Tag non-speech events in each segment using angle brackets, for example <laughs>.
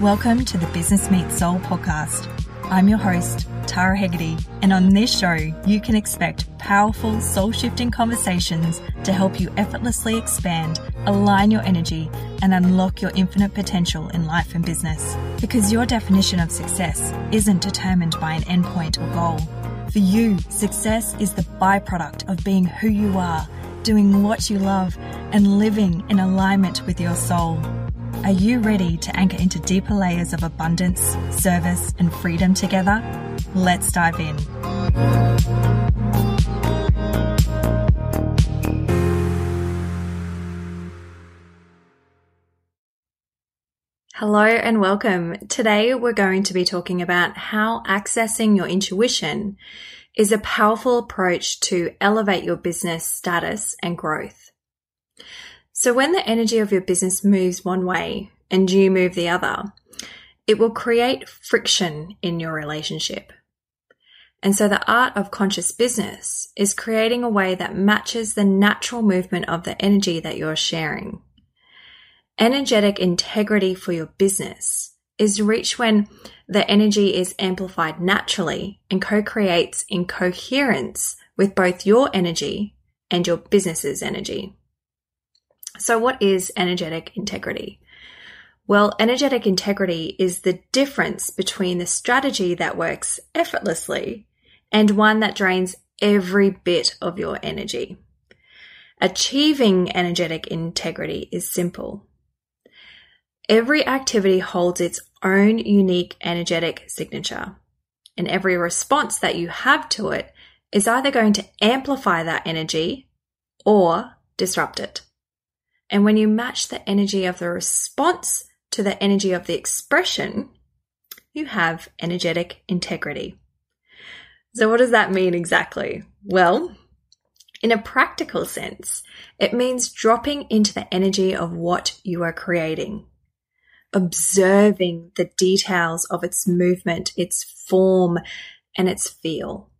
Welcome to the Business Meets Soul podcast. I'm your host, Tara Hegarty, and on this show, you can expect powerful, soul shifting conversations to help you effortlessly expand, align your energy, and unlock your infinite potential in life and business. Because your definition of success isn't determined by an endpoint or goal. For you, success is the byproduct of being who you are, doing what you love, and living in alignment with your soul. Are you ready to anchor into deeper layers of abundance, service, and freedom together? Let's dive in. Hello and welcome. Today we're going to be talking about how accessing your intuition is a powerful approach to elevate your business status and growth. So when the energy of your business moves one way and you move the other, it will create friction in your relationship. And so the art of conscious business is creating a way that matches the natural movement of the energy that you're sharing. Energetic integrity for your business is reached when the energy is amplified naturally and co-creates in coherence with both your energy and your business's energy. So, what is energetic integrity? Well, energetic integrity is the difference between the strategy that works effortlessly and one that drains every bit of your energy. Achieving energetic integrity is simple. Every activity holds its own unique energetic signature, and every response that you have to it is either going to amplify that energy or disrupt it. And when you match the energy of the response to the energy of the expression, you have energetic integrity. So, what does that mean exactly? Well, in a practical sense, it means dropping into the energy of what you are creating, observing the details of its movement, its form, and its feel.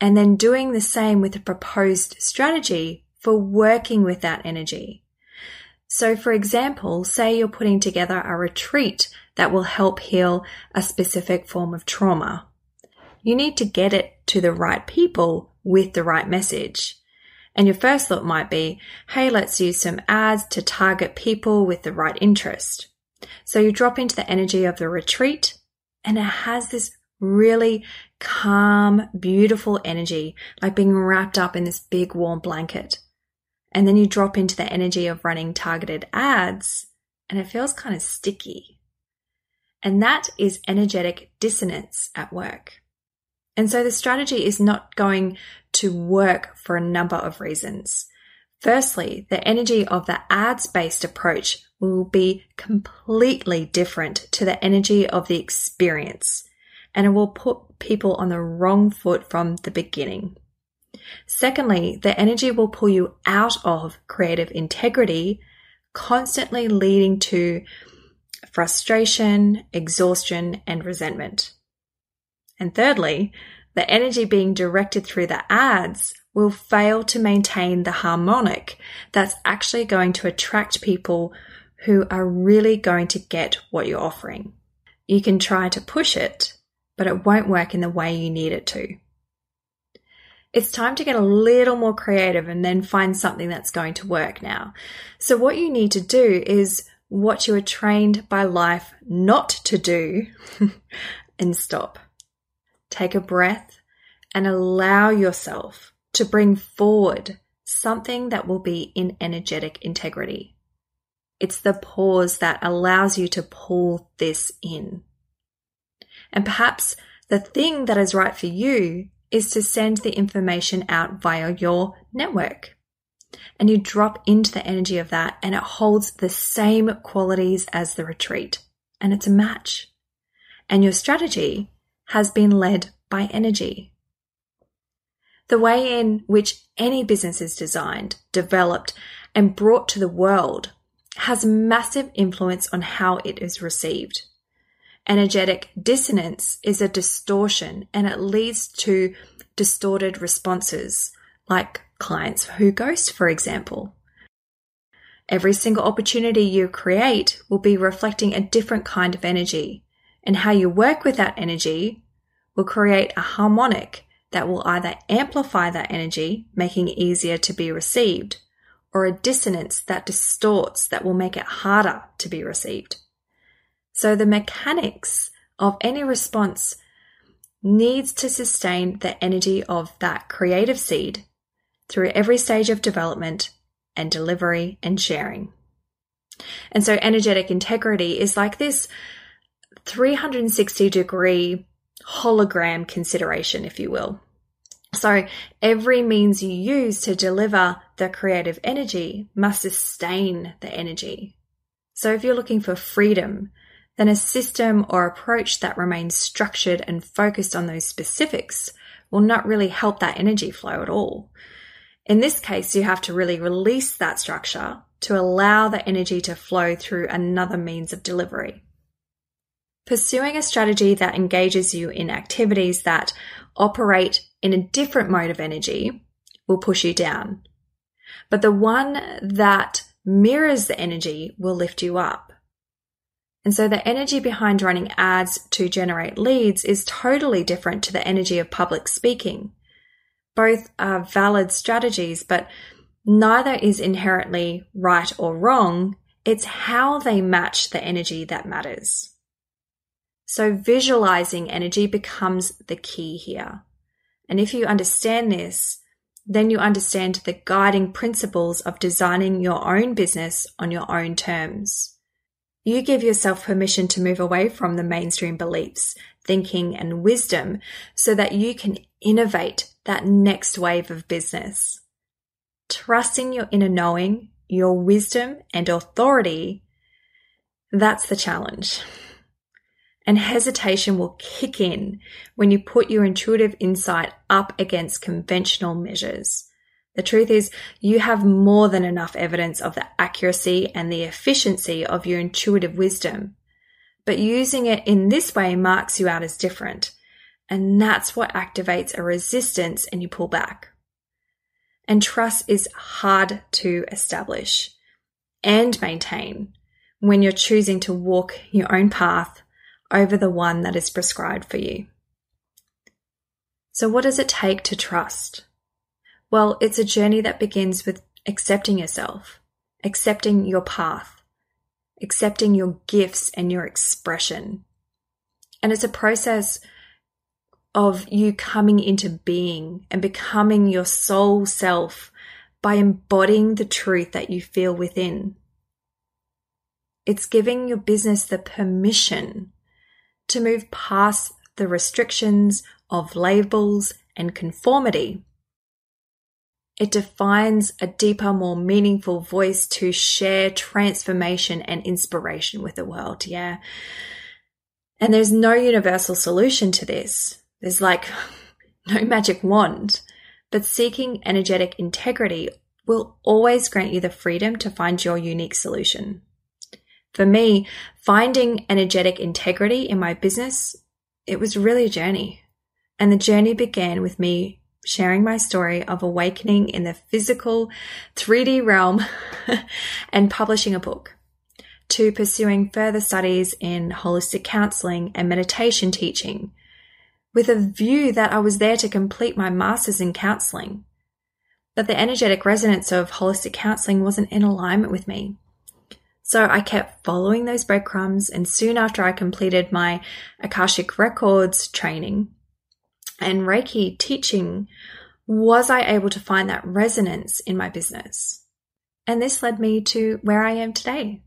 And then doing the same with the proposed strategy for working with that energy. So, for example, say you're putting together a retreat that will help heal a specific form of trauma. You need to get it to the right people with the right message. And your first thought might be, hey, let's use some ads to target people with the right interest. So you drop into the energy of the retreat and it has this really calm, beautiful energy, like being wrapped up in this big warm blanket. And then you drop into the energy of running targeted ads and it feels kind of sticky. And that is energetic dissonance at work. And so the strategy is not going to work for a number of reasons. Firstly, the energy of the ads based approach will be completely different to the energy of the experience and it will put people on the wrong foot from the beginning. Secondly, the energy will pull you out of creative integrity, constantly leading to frustration, exhaustion, and resentment. And thirdly, the energy being directed through the ads will fail to maintain the harmonic that's actually going to attract people who are really going to get what you're offering. You can try to push it, but it won't work in the way you need it to. It's time to get a little more creative and then find something that's going to work now. So, what you need to do is what you are trained by life not to do <laughs> and stop. Take a breath and allow yourself to bring forward something that will be in energetic integrity. It's the pause that allows you to pull this in. And perhaps the thing that is right for you is to send the information out via your network. And you drop into the energy of that, and it holds the same qualities as the retreat. And it's a match. And your strategy has been led by energy. The way in which any business is designed, developed, and brought to the world has massive influence on how it is received. Energetic dissonance is a distortion and it leads to distorted responses, like clients who ghost, for example. Every single opportunity you create will be reflecting a different kind of energy, and how you work with that energy will create a harmonic that will either amplify that energy, making it easier to be received, or a dissonance that distorts that will make it harder to be received. So the mechanics of any response needs to sustain the energy of that creative seed through every stage of development and delivery and sharing. And so energetic integrity is like this 360 degree hologram consideration, if you will. So every means you use to deliver the creative energy must sustain the energy. So if you're looking for freedom, then a system or approach that remains structured and focused on those specifics will not really help that energy flow at all. In this case, you have to really release that structure to allow the energy to flow through another means of delivery. Pursuing a strategy that engages you in activities that operate in a different mode of energy will push you down. But the one that mirrors the energy will lift you up. And so the energy behind running ads to generate leads is totally different to the energy of public speaking. Both are valid strategies, but neither is inherently right or wrong. It's how they match the energy that matters. So visualizing energy becomes the key here. And if you understand this, then you understand the guiding principles of designing your own business on your own terms. You give yourself permission to move away from the mainstream beliefs, thinking, and wisdom so that you can innovate that next wave of business. Trusting your inner knowing, your wisdom, and authority, that's the challenge. And hesitation will kick in when you put your intuitive insight up against conventional measures. The truth is, you have more than enough evidence of the accuracy and the efficiency of your intuitive wisdom. But using it in this way marks you out as different. And that's what activates a resistance and you pull back. And trust is hard to establish and maintain when you're choosing to walk your own path over the one that is prescribed for you. So, what does it take to trust? Well, it's a journey that begins with accepting yourself, accepting your path, accepting your gifts and your expression. And it's a process of you coming into being and becoming your soul self by embodying the truth that you feel within. It's giving your business the permission to move past the restrictions of labels and conformity. It defines a deeper, more meaningful voice to share transformation and inspiration with the world. Yeah. And there's no universal solution to this. There's like <laughs> no magic wand, but seeking energetic integrity will always grant you the freedom to find your unique solution. For me, finding energetic integrity in my business, it was really a journey. And the journey began with me sharing my story of awakening in the physical 3D realm <laughs> and publishing a book to pursuing further studies in holistic counseling and meditation teaching with a view that I was there to complete my master's in counseling. But the energetic resonance of holistic counseling wasn't in alignment with me. So I kept following those breadcrumbs, and soon after I completed my Akashic Records training and Reiki teaching, was I able to find that resonance in my business. And this led me to where I am today.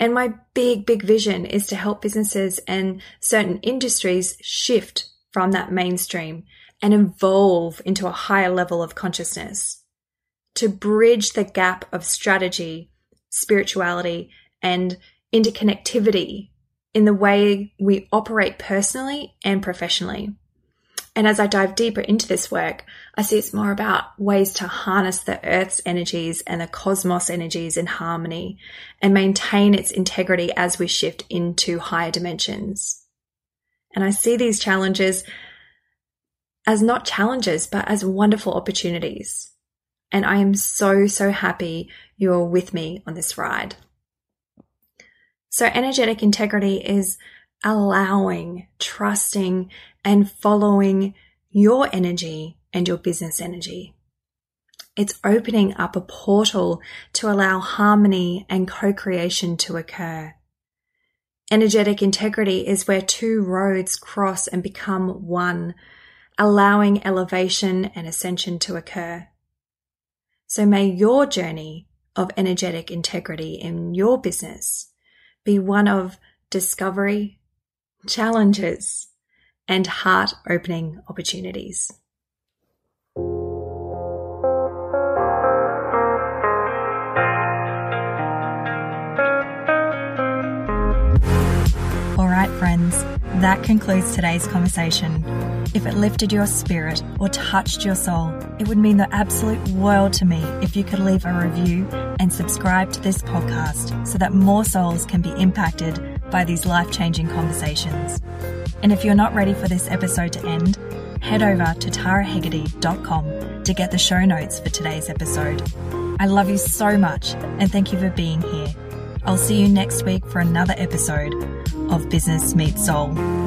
And my big, big vision is to help businesses and certain industries shift from that mainstream and evolve into a higher level of consciousness, to bridge the gap of strategy spirituality and interconnectivity in the way we operate personally and professionally. And as I dive deeper into this work, I see it's more about ways to harness the Earth's energies and the cosmos energies in harmony and maintain its integrity as we shift into higher dimensions. And I see these challenges as not challenges, but as wonderful opportunities. And I am so, so happy you're with me on this ride. So energetic integrity is allowing, trusting, and following your energy and your business energy. It's opening up a portal to allow harmony and co-creation to occur. Energetic integrity is where two roads cross and become one, allowing elevation and ascension to occur. So may your journey of energetic integrity in your business be one of discovery, challenges, and heart opening opportunities. That concludes today's conversation. If it lifted your spirit or touched your soul, it would mean the absolute world to me if you could leave a review and subscribe to this podcast so that more souls can be impacted by these life changing conversations. And if you're not ready for this episode to end, head over to tarahegarty.com to get the show notes for today's episode. I love you so much and thank you for being here. I'll see you next week for another episode of Business Meets Soul.